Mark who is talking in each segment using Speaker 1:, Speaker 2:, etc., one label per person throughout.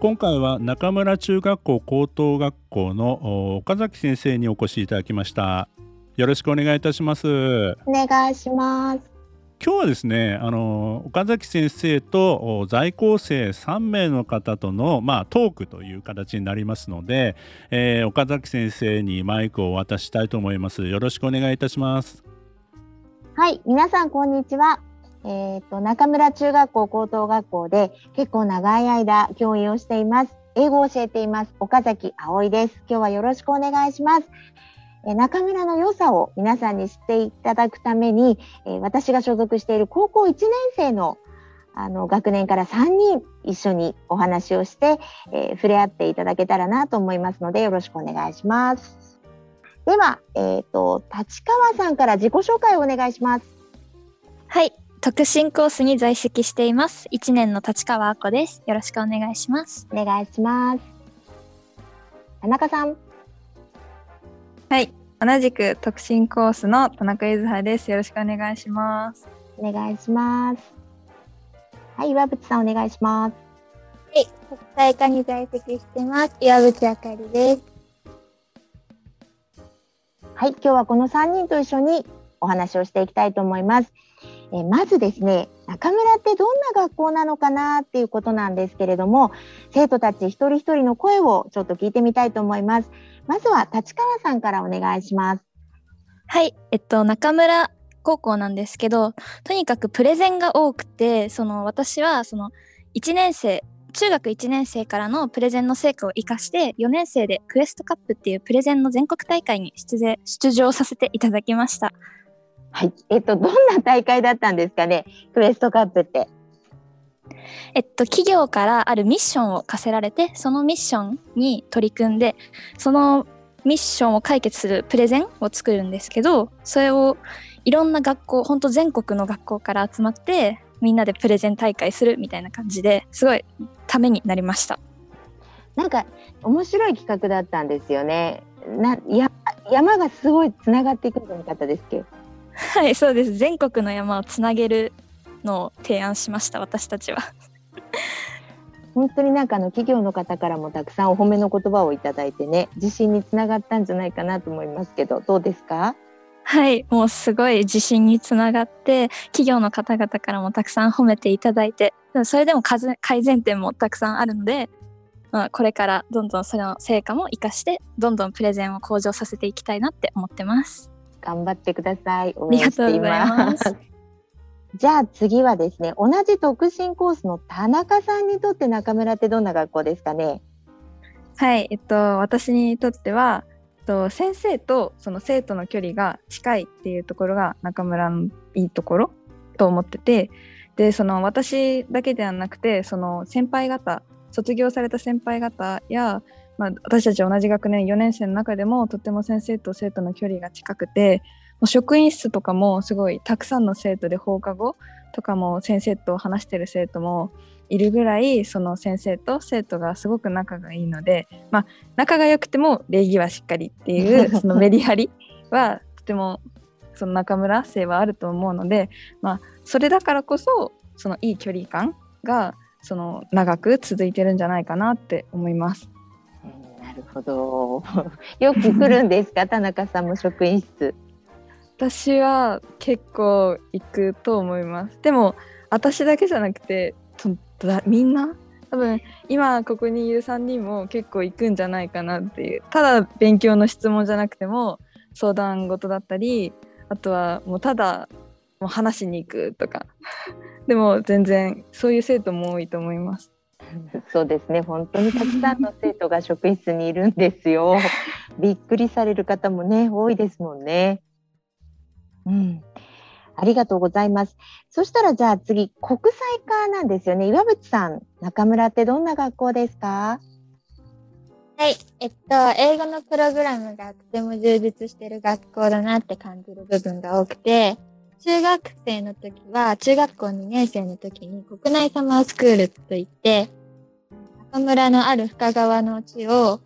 Speaker 1: 今回は中村中学校高等学校の岡崎先生にお越しいただきました。よろしくお願いいたします。
Speaker 2: お願いします。
Speaker 1: 今日はですねあの岡崎先生と在校生3名の方との、まあ、トークという形になりますので、えー、岡崎先生にマイクを渡したいと思います。よろしくお願いいたします。
Speaker 2: はい皆さんこんにちはえっ、ー、と、中村中学校高等学校で結構長い間教員をしています。英語を教えています。岡崎葵です。今日はよろしくお願いします。え中村の良さを皆さんに知っていただくために、え私が所属している高校1年生のあの学年から3人一緒にお話をして、えー、触れ合っていただけたらなと思いますのでよろしくお願いします。では、えっ、ー、と立川さんから自己紹介をお願いします。
Speaker 3: はい、特進コースに在籍しています。一年の立川あこです。よろしくお願いします。
Speaker 2: お願いします。田中さん。
Speaker 4: はい、同じく特進コースの田中ゆずはです。よろしくお願いします。
Speaker 2: お願いします。はい、岩渕さんお願いします。
Speaker 5: はい、国際科に在籍してます。岩渕あかりです。
Speaker 2: はい、今日はこの3人と一緒にお話をしていきたいと思います。えまずですね中村ってどんな学校なのかなっていうことなんですけれども生徒たち一人一人の声をちょっと聞いてみたいと思います。まずは立川さんからお願いします。
Speaker 3: はいえっと中村高校なんですけどとにかくプレゼンが多くてその私はその1年生中学1年生からのプレゼンの成果を生かして4年生でクエストカップっていうプレゼンの全国大会に出出場させていただきました。
Speaker 2: はい。えっと、どんな大会だったんですかね、クエストカップって。
Speaker 3: えっと、企業からあるミッションを課せられて、そのミッションに取り組んで、そのミッションを解決するプレゼンを作るんですけど、それをいろんな学校、本当全国の学校から集まって、みんなでプレゼン大会するみたいな感じですごいためになりました。
Speaker 2: なんか面白い企画だったんですよね。なや山がすごいつながっていくんじゃなかったですっけ？
Speaker 3: はいそうです。全国の山をつなげるのを提案しました私たちは。
Speaker 2: 本当になんかあの企業の方からもたくさんお褒めの言葉をいただいてね自信につながったんじゃないかなと思いますけどどうですか？
Speaker 3: はいもうすごい自信につながって企業の方々からもたくさん褒めていただいてそれでも改善点もたくさんあるので、まあ、これからどんどんその成果も生かしてどんどんプレゼンを向上させていきたいなって思ってます。
Speaker 2: 頑張ってください。
Speaker 3: 応援しています。
Speaker 2: じゃあ次はですね、同じ特進コースの田中さんにとって中村ってどんな学校ですかね？
Speaker 4: はい、えっと私にとっては、と先生とその生徒の距離が近いっていうところが中村のいいところと思ってて、でその私だけではなくてその先輩方卒業された先輩方やまあ、私たち同じ学年4年生の中でもとても先生と生徒の距離が近くてもう職員室とかもすごいたくさんの生徒で放課後とかも先生と話してる生徒もいるぐらいその先生と生徒がすごく仲がいいので、まあ、仲が良くても礼儀はしっかりっていう そのメリハリはとてもその中村生はあると思うので、まあ、それだからこそそのいい距離感がその長く続いてるんじゃないかなって思います。
Speaker 2: るほど。よく来るんですか、田中さんも職員室。
Speaker 4: 私は結構行くと思います。でも私だけじゃなくて、みんな？多分今ここにいる3人も結構行くんじゃないかなっていうただ勉強の質問じゃなくても相談事だったりあとはもうただもう話しに行くとか でも全然そういう生徒も多いと思います。
Speaker 2: そうですね本当にたくさんの生徒が職員室にいるんですよ。びっくりされる方もね多いですもんね。うん、ありがとうございます。そしたらじゃあ次、国際化なんですよね。岩渕さん、中村ってどんな学校ですか？
Speaker 5: はい。えっと、英語のプログラムがとても充実してる学校だなって感じる部分が多くて、中学生の時は、中学校2年生の時に国内サマースクールといって、中村のある深川の地を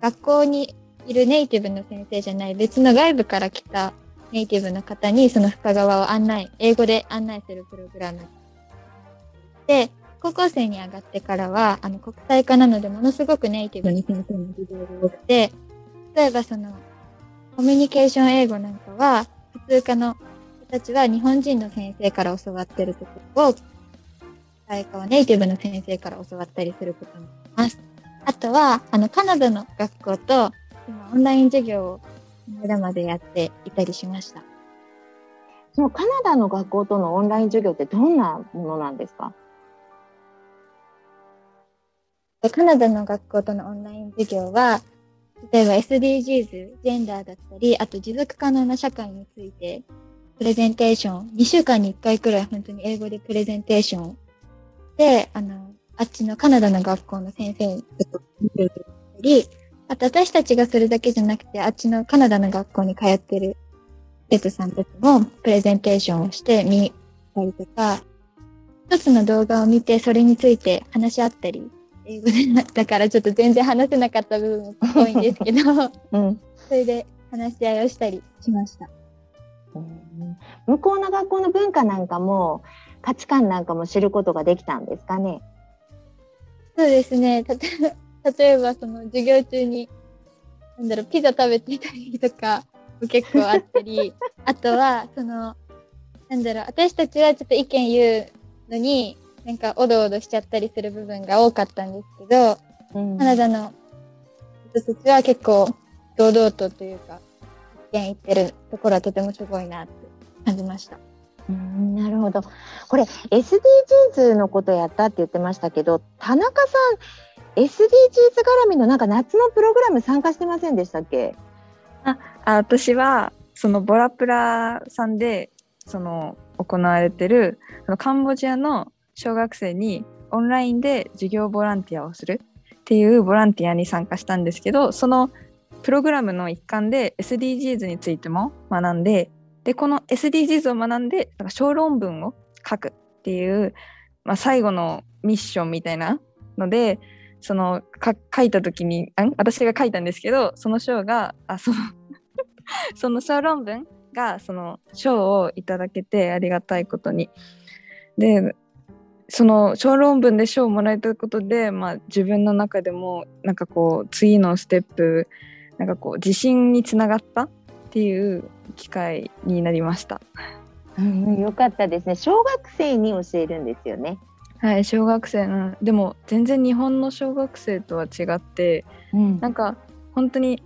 Speaker 5: 学校にいるネイティブの先生じゃない別の外部から来たネイティブの方にその深川を案内、英語で案内するプログラム。で、高校生に上がってからは、あの、国際化なのでものすごくネイティブの先生の授業が多くて、例えばその、コミュニケーション英語なんかは、普通科の人たちは日本人の先生から教わってるところを、国際化はネイティブの先生から教わったりすることもあります。あとは、あの、カナダの学校と、今オンライン授業を、こまでやっていたりしました。
Speaker 2: そのカナダの学校とのオンライン授業ってどんなものなんですか？
Speaker 5: でカナダの学校とのオンライン授業は、例えば SDGs、ジェンダーだったり、あと持続可能な社会について、プレゼンテーション、2週間に1回くらい本当に英語でプレゼンテーションをで、あの、あっちのカナダの学校の先生と見ていたり、あと私たちがするだけじゃなくて、あっちのカナダの学校に通ってる生徒さんたちもプレゼンテーションをしてみたりとか、一つの動画を見てそれについて話し合ったり、英語でなだからちょっと全然話せなかった部分も多いんですけど、
Speaker 2: うん。
Speaker 5: それで話し合いをしたりしました。
Speaker 2: 向こうの学校の文化なんかも価値観なんかも知ることができたんですかね？
Speaker 5: そうですね。例えばその授業中に、なんだろう、ピザ食べていたりとかも結構あったり、あとは、その、なんだろう、私たちはちょっと意見言うのに、なんかおどおどしちゃったりする部分が多かったんですけど、
Speaker 2: うん
Speaker 5: カナダの人たちは結構堂々とというか、意見言ってるところはとてもすごいなって感じました。
Speaker 2: うんなるほど。これ SDGs のことやったって言ってましたけど、田中さん SDGs 絡みのなんか夏のプログラム参加してませんでしたっけ？
Speaker 4: あ私はそのボラプラさんでその行われてるそのカンボジアの小学生にオンラインで授業ボランティアをするっていうボランティアに参加したんですけどそのプログラムの一環で SDGs についても学んででこの SDGs を学んでなんか小論文を書くっていう、まあ、最後のミッションみたいなのでその書いた時にあ私が書いたんですけどその賞があその その小論文がその賞をいただけてありがたいことに。でその小論文で賞をもらえたことで、まあ、自分の中でもなんかこう次のステップなんかこう自信につながったっていう機会になりました。
Speaker 2: うん、よかったですね。小学生に教えるんですよね。
Speaker 4: はい小学生のでも全然日本の小学生とは違って
Speaker 2: うん
Speaker 4: なんか本当に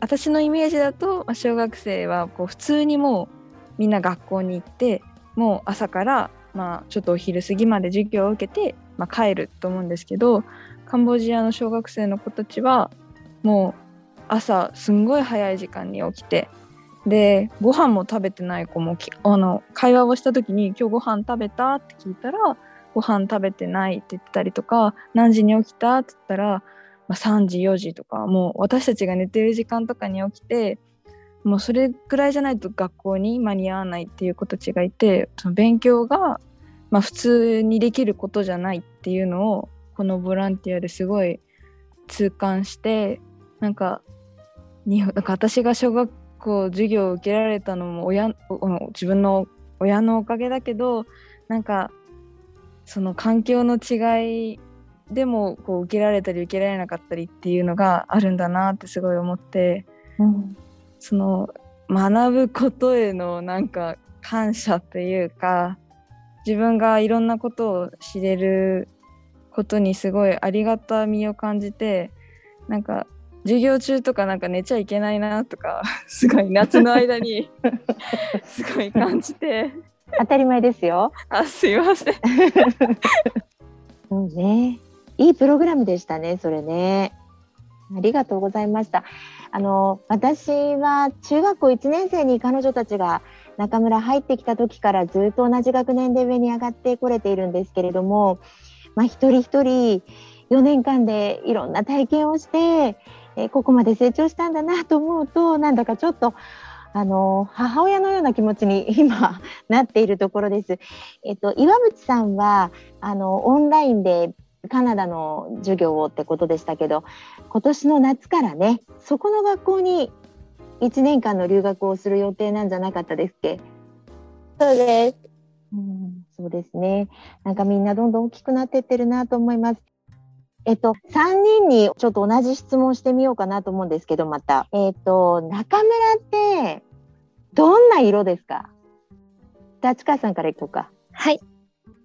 Speaker 4: 私のイメージだとまあ小学生はこう普通にもうみんな学校に行ってもう朝からまあちょっとお昼過ぎまで授業を受けて、まあ、帰ると思うんですけどカンボジアの小学生の子たちはもう朝すんごい早い時間に起きてでご飯も食べてない子もあの会話をした時に「今日ご飯食べた?」って聞いたら「ご飯食べてない」って言ったりとか「何時に起きた?」って言ったらまあ、3時4時とかもう私たちが寝てる時間とかに起きてもうそれくらいじゃないと学校に間に合わないっていう子たちがいてその勉強が、まあ、普通にできることじゃないっていうのをこのボランティアですごい痛感してなんかになんか私が小学校授業を受けられたのも親自分の親のおかげだけどなんかその環境の違いでもこう受けられたり受けられなかったりっていうのがあるんだなってすごい思って。
Speaker 2: うん
Speaker 4: その学ぶことへのなんか感謝というか自分がいろんなことを知れることにすごいありがたみを感じてなんか授業中とかなんか寝ちゃいけないなとか すごい夏の間に すごい感じて
Speaker 2: 当たり前ですよ。
Speaker 4: あすいません
Speaker 2: うんね。いいプログラムでしたね、それね。ありがとうございました。あの私は中学校1年生に彼女たちが中村入ってきた時からずっと同じ学年で上に上がってこれているんですけれども、まあ、一人一人4年間でいろんな体験をして、えここまで成長したんだなと思うとなんだかちょっとあの母親のような気持ちに今なっているところです。えっと岩渕さんはあのオンラインでカナダの授業をってことでしたけど今年の夏からねそこの学校に1年間の留学をする予定なんじゃなかったですっけ？
Speaker 5: そうです。
Speaker 2: うん、そうですね。なんかみんなどんどん大きくなってってるなと思います。えっと、3人にちょっと同じ質問してみようかなと思うんですけど、また。えっと、中村って、どんな色ですか？立川さんからいこうか。
Speaker 3: はい。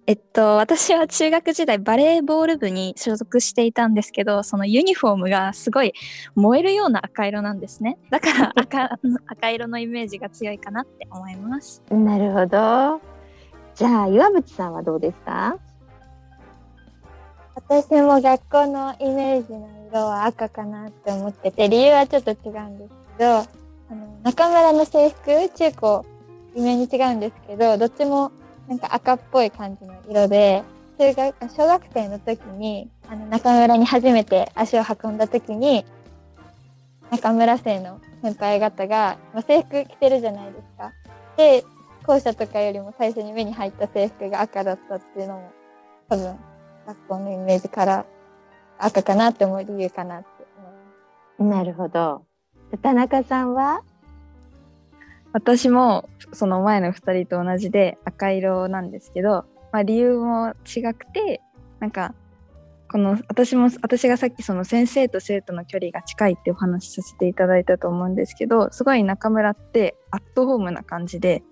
Speaker 3: えっと、私は中学時代バレーボール部に所属していたんですけど、そのユニフォームがすごい燃えるような赤色なんですね。だから 赤赤色のイメージが強いかなって思います。
Speaker 2: なるほど。じゃあ岩渕さんはどうですか？
Speaker 5: 私も学校のイメージの色は赤かなって思ってて、理由はちょっと違うんですけど、あの、中村の制服、中高、微妙に違うんですけど、どっちもなんか赤っぽい感じの色で、中学、小学生の時に、あの、中村に初めて足を運んだ時に、中村生の先輩方が、まあ、制服着てるじゃないですか。で、校舎とかよりも最初に目に入った制服が赤だったっていうのも、多分、学校のイメージから赤かなって思う理由かなって思
Speaker 2: います。なるほど。田中さんは？
Speaker 4: 私もその前の2人と同じで赤色なんですけど、まあ、理由も違くてなんかこの私も私がさっきその先生と生徒の距離が近いってお話しさせていただいたと思うんですけどすごい中村ってアットホームな感じで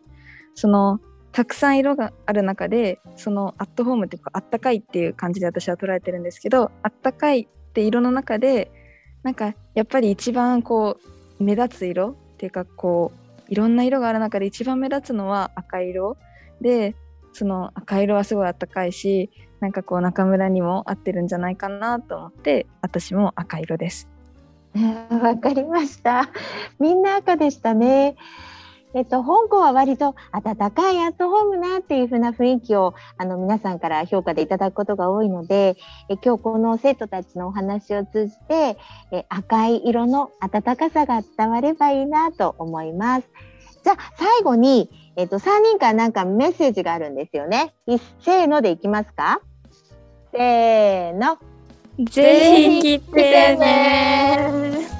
Speaker 4: そのたくさん色がある中でそのアットホームっていうかあったかいっていう感じで私は捉えてるんですけどあったかいって色の中でなんかやっぱり一番こう目立つ色っていうかこういろんな色がある中で一番目立つのは赤色でその赤色はすごいあったかいしなんかこう中村にも合ってるんじゃないかなと思って私も赤色です。
Speaker 2: わかりました。みんな赤でしたね。えっと、香港は割と暖かいアットホームなっていう風な雰囲気をあの皆さんから評価でいただくことが多いのでえ今日この生徒たちのお話を通じてえ赤い色の暖かさが伝わればいいなと思います。じゃあ最後に、えっと、3人からなんかメッセージがあるんですよね。せーのでいきますか？せーの。
Speaker 3: ぜひ来てね